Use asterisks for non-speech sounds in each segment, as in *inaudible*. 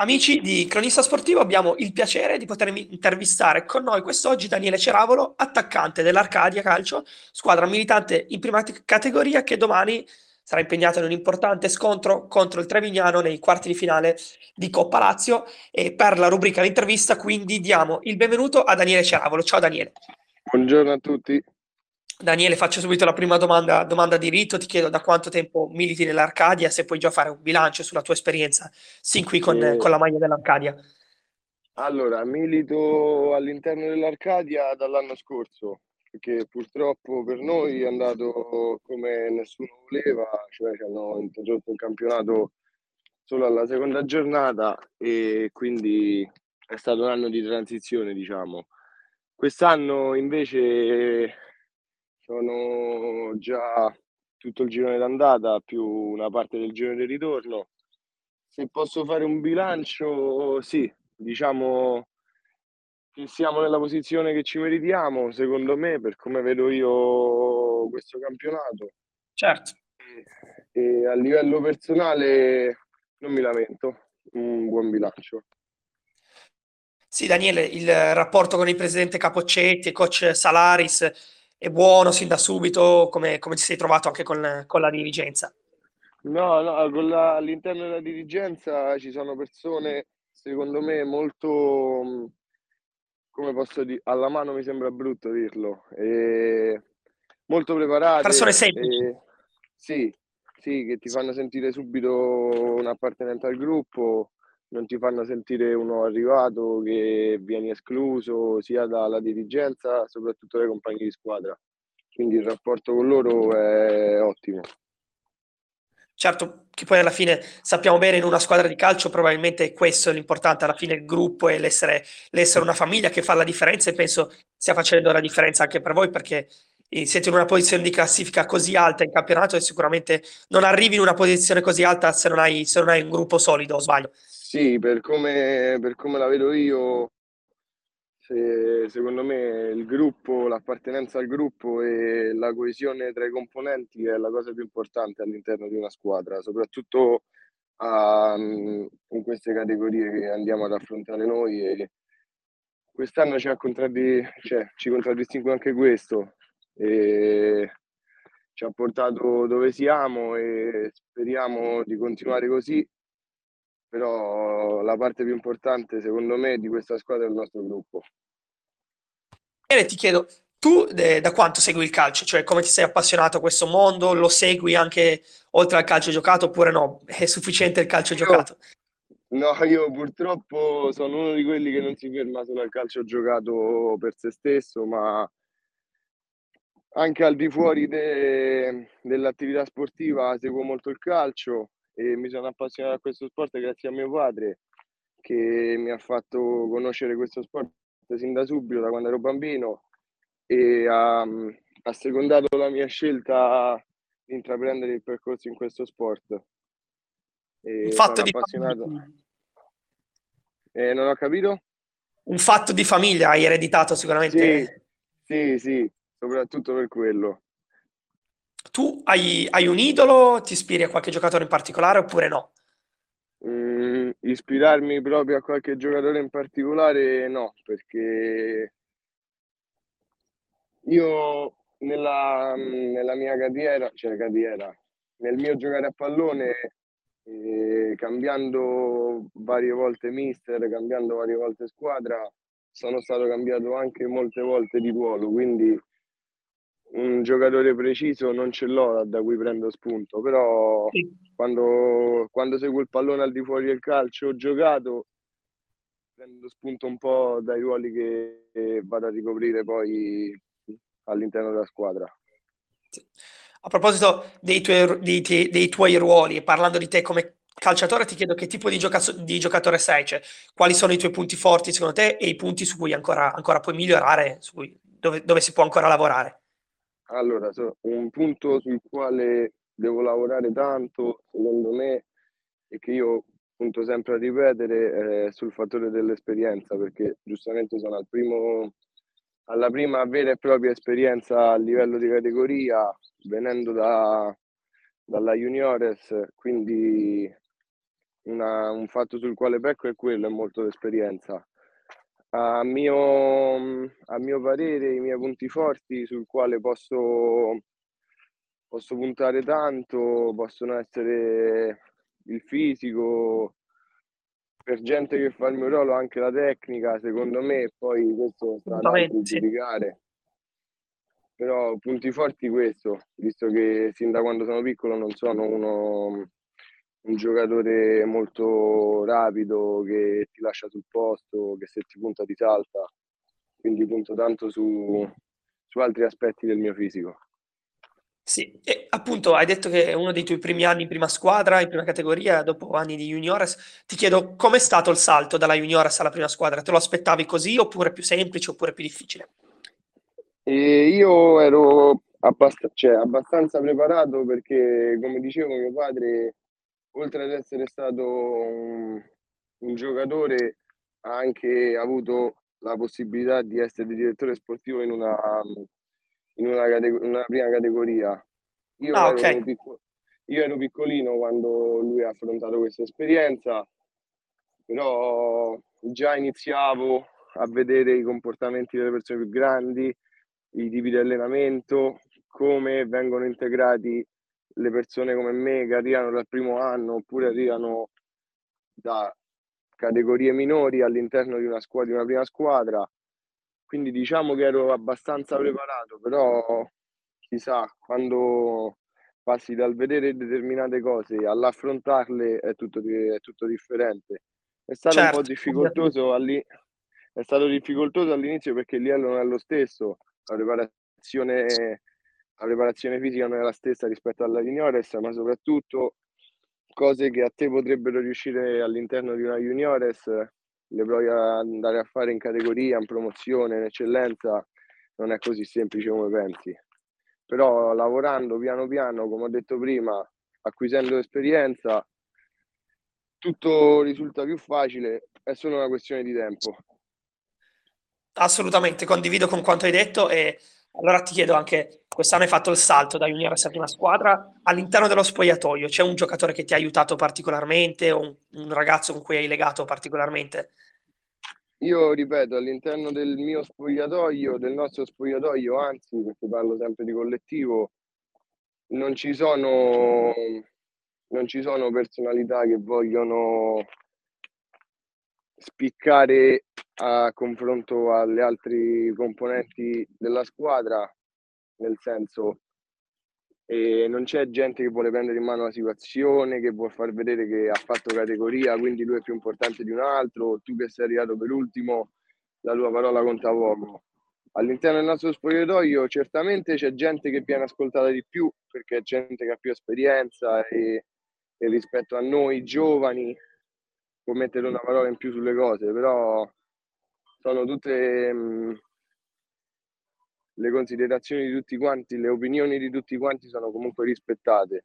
Amici di Cronista Sportivo, abbiamo il piacere di poter intervistare con noi quest'oggi Daniele Ceravolo, attaccante dell'Arcadia Calcio, squadra militante in prima categoria che domani sarà impegnato in un importante scontro contro il Trevignano nei quarti di finale di Coppa Lazio e per la rubrica l'intervista quindi diamo il benvenuto a Daniele Ceravolo. Ciao Daniele. Buongiorno a tutti. Daniele, faccio subito la prima domanda, domanda di rito. Ti chiedo da quanto tempo militi nell'Arcadia, se puoi già fare un bilancio sulla tua esperienza sin qui con, eh, con la maglia dell'Arcadia. Allora, milito all'interno dell'Arcadia dall'anno scorso, perché purtroppo per noi è andato come nessuno voleva, cioè ci hanno interrotto il campionato solo alla seconda giornata e quindi è stato un anno di transizione, diciamo. Quest'anno invece sono già tutto il girone d'andata più una parte del girone di ritorno. Se posso fare un bilancio, sì, diciamo che siamo nella posizione che ci meritiamo, secondo me, per come vedo io questo campionato. Certo. E, a livello personale non mi lamento, un buon bilancio. Sì, Daniele, il rapporto con il presidente Capoccetti e coach Salaris è buono sin da subito? Come, come ti sei trovato anche con, con la dirigenza? No, no, la, all'interno della dirigenza ci sono persone, secondo me, molto, come posso dire, alla mano mi sembra brutto dirlo, e molto preparate. Persone semplici. E, sì, sì, che ti fanno sentire subito un'appartenenza al gruppo, non ti fanno sentire uno arrivato che vieni escluso sia dalla dirigenza, soprattutto dai compagni di squadra. Quindi il rapporto con loro è ottimo. Certo, che poi alla fine sappiamo bene in una squadra di calcio probabilmente questo è l'importante, alla fine il gruppo e l'essere, l'essere una famiglia che fa la differenza e penso stia facendo la differenza anche per voi perché siete in una posizione di classifica così alta in campionato e sicuramente non arrivi in una posizione così alta se non hai, se non hai un gruppo solido, o sbaglio? Sì, per come, per come la vedo io, se, secondo me il gruppo, l'appartenenza al gruppo e la coesione tra i componenti è la cosa più importante all'interno di una squadra, soprattutto a, in queste categorie che andiamo ad affrontare noi. E quest'anno ci, contraddi, cioè, ci contraddistingue anche questo. E ci ha portato dove siamo e speriamo di continuare così però la parte più importante secondo me di questa squadra è il nostro gruppo. E ti chiedo, tu eh, da quanto segui il calcio? Cioè come ti sei appassionato a questo mondo? Lo segui anche oltre al calcio giocato oppure no? È sufficiente il calcio io, giocato? No, io purtroppo sono uno di quelli che non si ferma solo al calcio giocato per se stesso, ma anche al di fuori de, dell'attività sportiva seguo molto il calcio e mi sono appassionato a questo sport grazie a mio padre che mi ha fatto conoscere questo sport sin da subito, da quando ero bambino e ha, ha secondato la mia scelta di intraprendere il percorso in questo sport. E un fatto di appassionato. Eh, non ho capito? Un fatto di famiglia hai ereditato sicuramente. Sì, sì, sì, soprattutto per quello. Tu hai, hai un idolo? Ti ispiri a qualche giocatore in particolare oppure no? Mm, ispirarmi proprio a qualche giocatore in particolare no, perché io nella, nella mia carriera, cioè carriera, nel mio giocare a pallone, eh, cambiando varie volte mister, cambiando varie volte squadra, sono stato cambiato anche molte volte di ruolo, quindi un giocatore preciso non ce l'ho da cui prendo spunto, però sì. quando, quando seguo il pallone al di fuori del calcio giocato prendo spunto un po' dai ruoli che vado a ricoprire poi all'interno della squadra. A proposito dei tuoi, dei, dei tuoi ruoli, parlando di te come calciatore, ti chiedo che tipo di, gioca- di, giocatore sei, cioè quali sono i tuoi punti forti secondo te e i punti su cui ancora, ancora puoi migliorare, cui, dove, dove si può ancora lavorare? Allora, un punto sul quale devo lavorare tanto, secondo me, e che io punto sempre a ripetere, è sul fattore dell'esperienza, perché giustamente sono al primo, alla prima vera e propria esperienza a livello di categoria, venendo da, dalla juniores, quindi una, un fatto sul quale pecco è quello, è molto l'esperienza. A mio, a mio parere, i miei punti forti sul quale posso, posso puntare tanto possono essere il fisico, per gente che fa il mio ruolo anche la tecnica, secondo me, poi questo sta da giudicare. Però punti forti questo, visto che sin da quando sono piccolo non sono uno un giocatore molto rapido che ti lascia sul posto, che se ti punta ti salta, quindi punto tanto su, su altri aspetti del mio fisico. Sì, e appunto hai detto che è uno dei tuoi primi anni in prima squadra, in prima categoria, dopo anni di juniores. Ti chiedo com'è stato il salto dalla juniores alla prima squadra? Te lo aspettavi così oppure più semplice oppure più difficile? E io ero abbast- cioè, abbastanza preparato perché, come dicevo, mio padre oltre ad essere stato un, un giocatore, ha anche avuto la possibilità di essere direttore sportivo in una, in una, categ- una prima categoria. Io, ah, ero okay. picco- io ero piccolino quando lui ha affrontato questa esperienza, però già iniziavo a vedere i comportamenti delle persone più grandi, i tipi di allenamento, come vengono integrati le persone come me che arrivano dal primo anno oppure arrivano da categorie minori all'interno di una, squadra, di una prima squadra. Quindi diciamo che ero abbastanza preparato, però chissà, quando passi dal vedere determinate cose all'affrontarle è tutto, è tutto differente. È stato certo. un po' certo, difficoltoso, all'in- è stato difficoltoso all'inizio perché il livello non è lo stesso, la preparazione la preparazione fisica non è la stessa rispetto alla juniores, ma soprattutto cose che a te potrebbero riuscire all'interno di una juniores le provi ad andare a fare in categoria, in promozione, in eccellenza, non è così semplice come pensi. Però lavorando piano piano, come ho detto prima, acquisendo esperienza, tutto risulta più facile, è solo una questione di tempo. Assolutamente, condivido con quanto hai detto e allora ti chiedo anche, quest'anno hai fatto il salto da juniores a prima squadra, all'interno dello spogliatoio c'è un giocatore che ti ha aiutato particolarmente o un, un ragazzo con cui hai legato particolarmente? Io ripeto, all'interno del mio spogliatoio, del nostro spogliatoio, anzi, perché parlo sempre di collettivo, non ci sono, non ci sono personalità che vogliono spiccare a confronto alle altre componenti della squadra, nel senso e non c'è gente che vuole prendere in mano la situazione, che vuole far vedere che ha fatto categoria, quindi lui è più importante di un altro, tu che sei arrivato per ultimo, la tua parola conta poco. All'interno del nostro spogliatoio certamente c'è gente che viene ascoltata di più, perché è gente che ha più esperienza e, e rispetto a noi giovani può mettere una parola in più sulle cose, però sono tutte mm, le considerazioni di tutti quanti, le opinioni di tutti quanti sono comunque rispettate.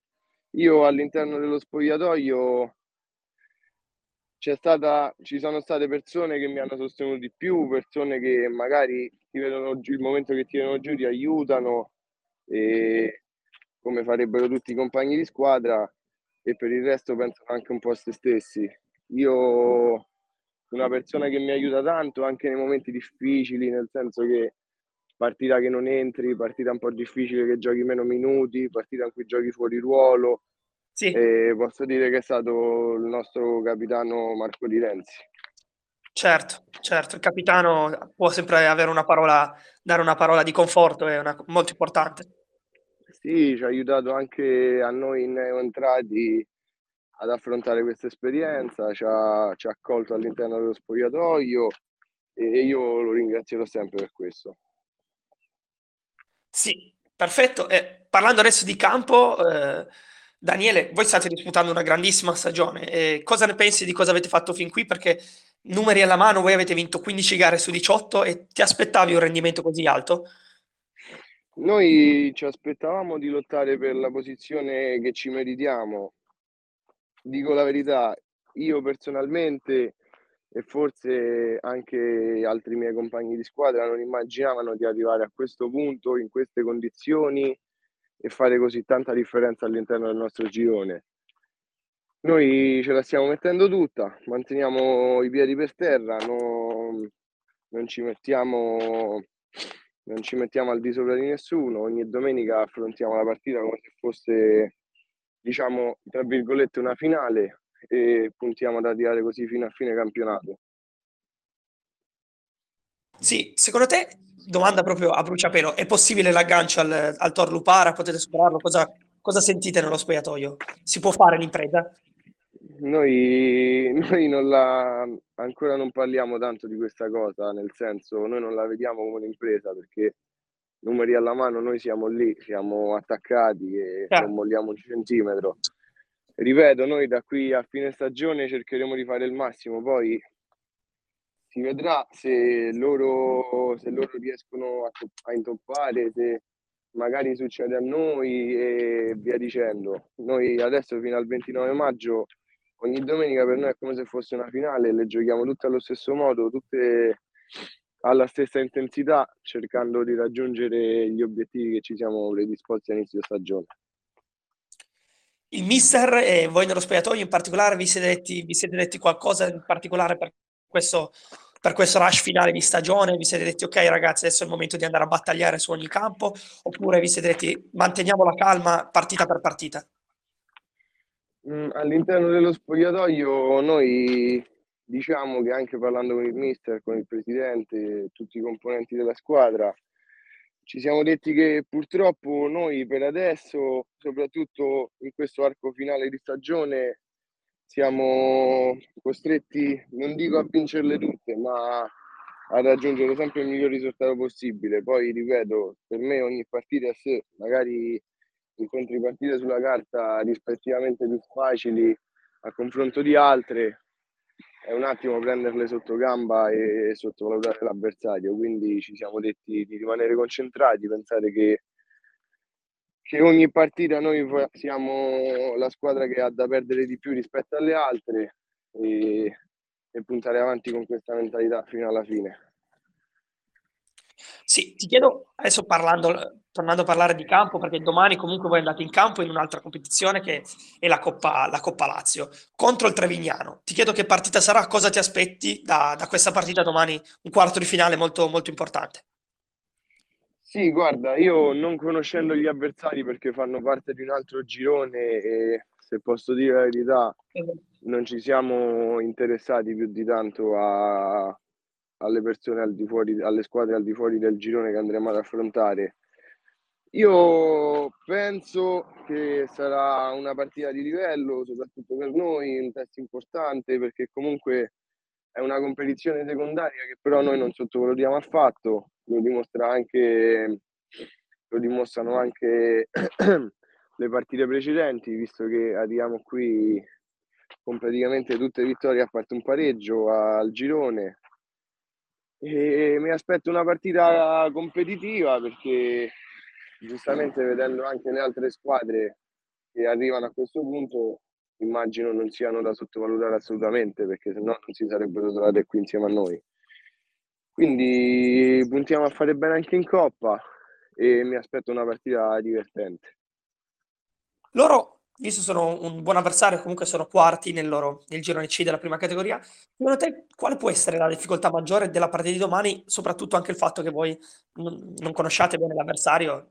Io all'interno dello spogliatoio stata, ci sono state persone che mi hanno sostenuto di più, persone che magari ti vedono giù, il momento che ti vedono giù ti aiutano, e, come farebbero tutti i compagni di squadra, e per il resto pensano anche un po' a se stessi. Io una persona che mi aiuta tanto anche nei momenti difficili, nel senso che partita che non entri, partita un po' difficile che giochi meno minuti, partita in cui giochi fuori ruolo. Sì. E posso dire che è stato il nostro capitano Marco Di Renzi. Certo, certo, il capitano può sempre avere una parola, dare una parola di conforto, è una, molto importante. Sì, ci ha aiutato anche a noi neoentrati ad affrontare questa esperienza, ci ha, ci ha accolto all'interno dello spogliatoio e io lo ringrazierò sempre per questo. Sì, perfetto. Eh, parlando adesso di campo, eh, Daniele, voi state disputando una grandissima stagione. Eh, cosa ne pensi di cosa avete fatto fin qui? Perché numeri alla mano, voi avete vinto 15 gare su 18 e ti aspettavi un rendimento così alto? Noi ci aspettavamo di lottare per la posizione che ci meritiamo. Dico la verità, io personalmente e forse anche altri miei compagni di squadra non immaginavano di arrivare a questo punto, in queste condizioni e fare così tanta differenza all'interno del nostro girone. Noi ce la stiamo mettendo tutta, manteniamo i piedi per terra, non, non, ci mettiamo, non ci mettiamo al di sopra di nessuno. Ogni domenica affrontiamo la partita come se fosse, diciamo, tra virgolette, una finale e puntiamo ad arrivare così fino a fine campionato. Sì, secondo te, domanda proprio a bruciapelo, è possibile l'aggancio al, al Tor Lupara? Potete superarlo? Cosa, cosa sentite nello spogliatoio? Si può fare l'impresa? Noi, noi non la, ancora non parliamo tanto di questa cosa, nel senso noi non la vediamo come un'impresa perché numeri alla mano noi siamo lì, siamo attaccati e Chiaro. non molliamo un centimetro. Ripeto, noi da qui a fine stagione cercheremo di fare il massimo, poi si vedrà se loro, se loro riescono a, a intoppare, se magari succede a noi e via dicendo. Noi adesso fino al 29 maggio ogni domenica per noi è come se fosse una finale, le giochiamo tutte allo stesso modo, tutte alla stessa intensità, cercando di raggiungere gli obiettivi che ci siamo predisposti a inizio stagione. Il mister e voi nello spogliatoio in particolare vi siete detti, vi siete detti qualcosa in particolare per questo, per questo rush finale di stagione? Vi siete detti ok ragazzi adesso è il momento di andare a battagliare su ogni campo oppure vi siete detti manteniamo la calma partita per partita? Mm, all'interno dello spogliatoio noi diciamo che anche parlando con il mister, con il presidente, tutti i componenti della squadra, ci siamo detti che purtroppo noi per adesso, soprattutto in questo arco finale di stagione, siamo costretti, non dico a vincerle tutte, ma a raggiungere sempre il miglior risultato possibile. Poi ripeto, per me ogni partita a sé, magari incontri partite sulla carta rispettivamente più facili a confronto di altre, è un attimo prenderle sotto gamba e sottovalutare l'avversario, quindi ci siamo detti di rimanere concentrati, pensare che, che ogni partita noi siamo la squadra che ha da perdere di più rispetto alle altre e, e puntare avanti con questa mentalità fino alla fine. Sì, ti chiedo adesso parlando, tornando a parlare di campo, perché domani comunque voi andate in campo in un'altra competizione che è la Coppa, la Coppa Lazio contro il Trevignano. Ti chiedo che partita sarà, cosa ti aspetti da, da questa partita domani, un quarto di finale molto, molto importante. Sì, guarda, io non conoscendo gli avversari perché fanno parte di un altro girone e se posso dire la verità, non ci siamo interessati più di tanto a, alle persone al di fuori, alle squadre al di fuori del girone che andremo ad affrontare. Io penso che sarà una partita di livello, soprattutto per noi, un test importante perché comunque è una competizione secondaria che però noi non sottovalutiamo affatto, lo dimostra anche lo dimostrano anche *clears throat* le partite precedenti, visto che arriviamo qui con praticamente tutte vittorie a parte un pareggio al girone e mi aspetto una partita competitiva perché giustamente vedendo anche le altre squadre che arrivano a questo punto immagino non siano da sottovalutare assolutamente perché se no non si sarebbero trovate qui insieme a noi. Quindi puntiamo a fare bene anche in Coppa e mi aspetto una partita divertente. Loro visto sono un buon avversario, comunque sono quarti nel loro nel girone C della prima categoria, secondo te quale può essere la difficoltà maggiore della partita di domani, soprattutto anche il fatto che voi non, non conosciate bene l'avversario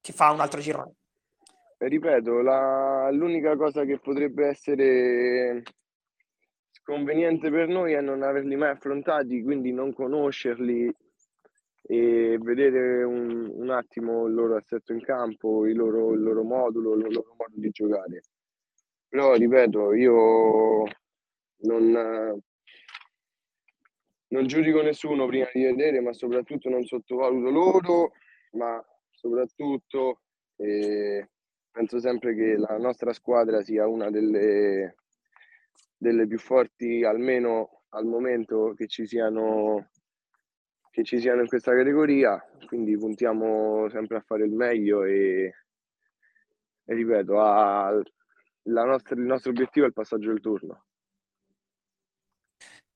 che fa un altro girone? ripeto, la, l'unica cosa che potrebbe essere sconveniente per noi è non averli mai affrontati, quindi non conoscerli e vedere un, un, attimo il loro assetto in campo, il loro, il loro modulo, il loro modo di giocare. Però, ripeto, io non, non giudico nessuno prima di vedere, ma soprattutto non sottovaluto loro, ma soprattutto eh, penso sempre che la nostra squadra sia una delle, delle più forti, almeno al momento che ci siano che ci siano in questa categoria, quindi puntiamo sempre a fare il meglio e, e ripeto, a, nostra, il nostro obiettivo è il passaggio del turno.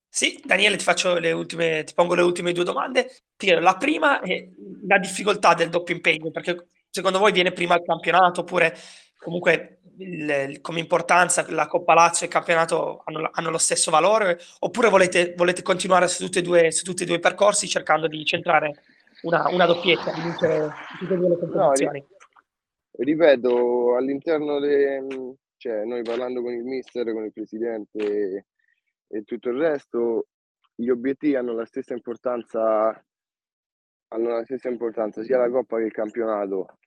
Sì, Daniele, ti, faccio le ultime, ti pongo le ultime due domande. La prima è la difficoltà del doppio impegno, perché secondo voi viene prima il campionato oppure comunque il, come importanza la Coppa Lazio e il campionato hanno, hanno lo stesso valore oppure volete, volete continuare su, tutti e due, su tutti e due i percorsi cercando di centrare una, una doppietta, di vincere tutte e due le competizioni? No, ripeto, all'interno de, cioè noi parlando con il mister, con il presidente e, e tutto il resto, gli obiettivi hanno la stessa importanza hanno la stessa importanza sia la Coppa che il campionato.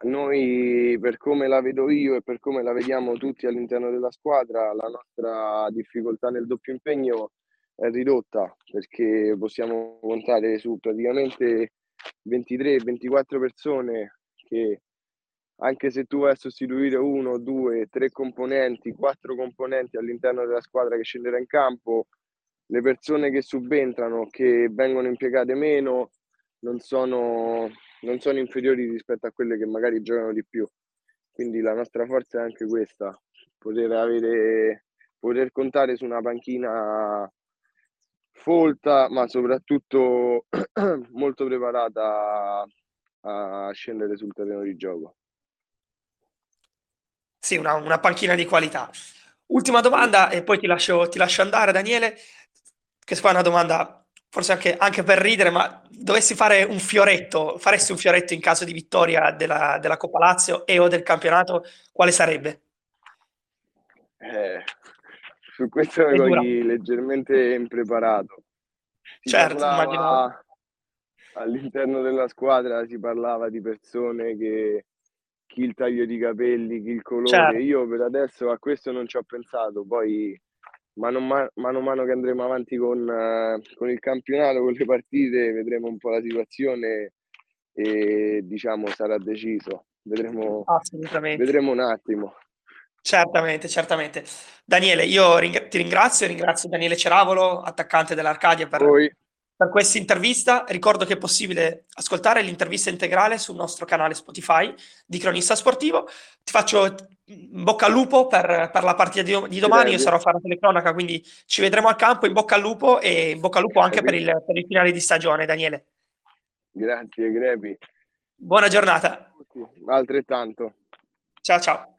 Noi, per come la vedo io e per come la vediamo tutti all'interno della squadra, la nostra difficoltà nel doppio impegno è ridotta perché possiamo contare su praticamente 23-24 persone che anche se tu vai a sostituire uno, due, tre componenti, quattro componenti all'interno della squadra che scenderà in campo, le persone che subentrano, che vengono impiegate meno, non sono, non sono inferiori rispetto a quelle che magari giocano di più. Quindi la nostra forza è anche questa, poter, avere, poter contare su una panchina folta, ma soprattutto *clears throat* molto preparata a scendere sul terreno di gioco. Sì, una, una panchina di qualità. Ultima domanda e poi ti lascio, ti lascio andare, Daniele, che è una domanda forse anche, anche, per ridere, ma dovessi fare un fioretto, faresti un fioretto in caso di vittoria della, della Coppa Lazio e o del campionato, quale sarebbe? Eh, su questo mi cogli leggermente impreparato. Si certo, parlava, all'interno della squadra si parlava di persone che chi il taglio di capelli, chi il colore. Certo. Io per adesso a questo non ci ho pensato, poi mano, man- mano a mano che andremo avanti con, uh, con, il campionato, con le partite, vedremo un po' la situazione e diciamo sarà deciso. Vedremo, vedremo un attimo. Certamente, certamente. Daniele, io ring- ti ringrazio, ringrazio Daniele Ceravolo, attaccante dell'Arcadia, per, per questa intervista. Ricordo che è possibile ascoltare l'intervista integrale sul nostro canale Spotify di Cronista Sportivo. Ti faccio in bocca al lupo per, per la partita di, di domani. Io sarò a fare la telecronaca, quindi ci vedremo al campo. In bocca al lupo e in bocca al lupo anche per il, per il finale di stagione, Daniele. Grazie, Grepi. Buona giornata. Altrettanto. Ciao, ciao.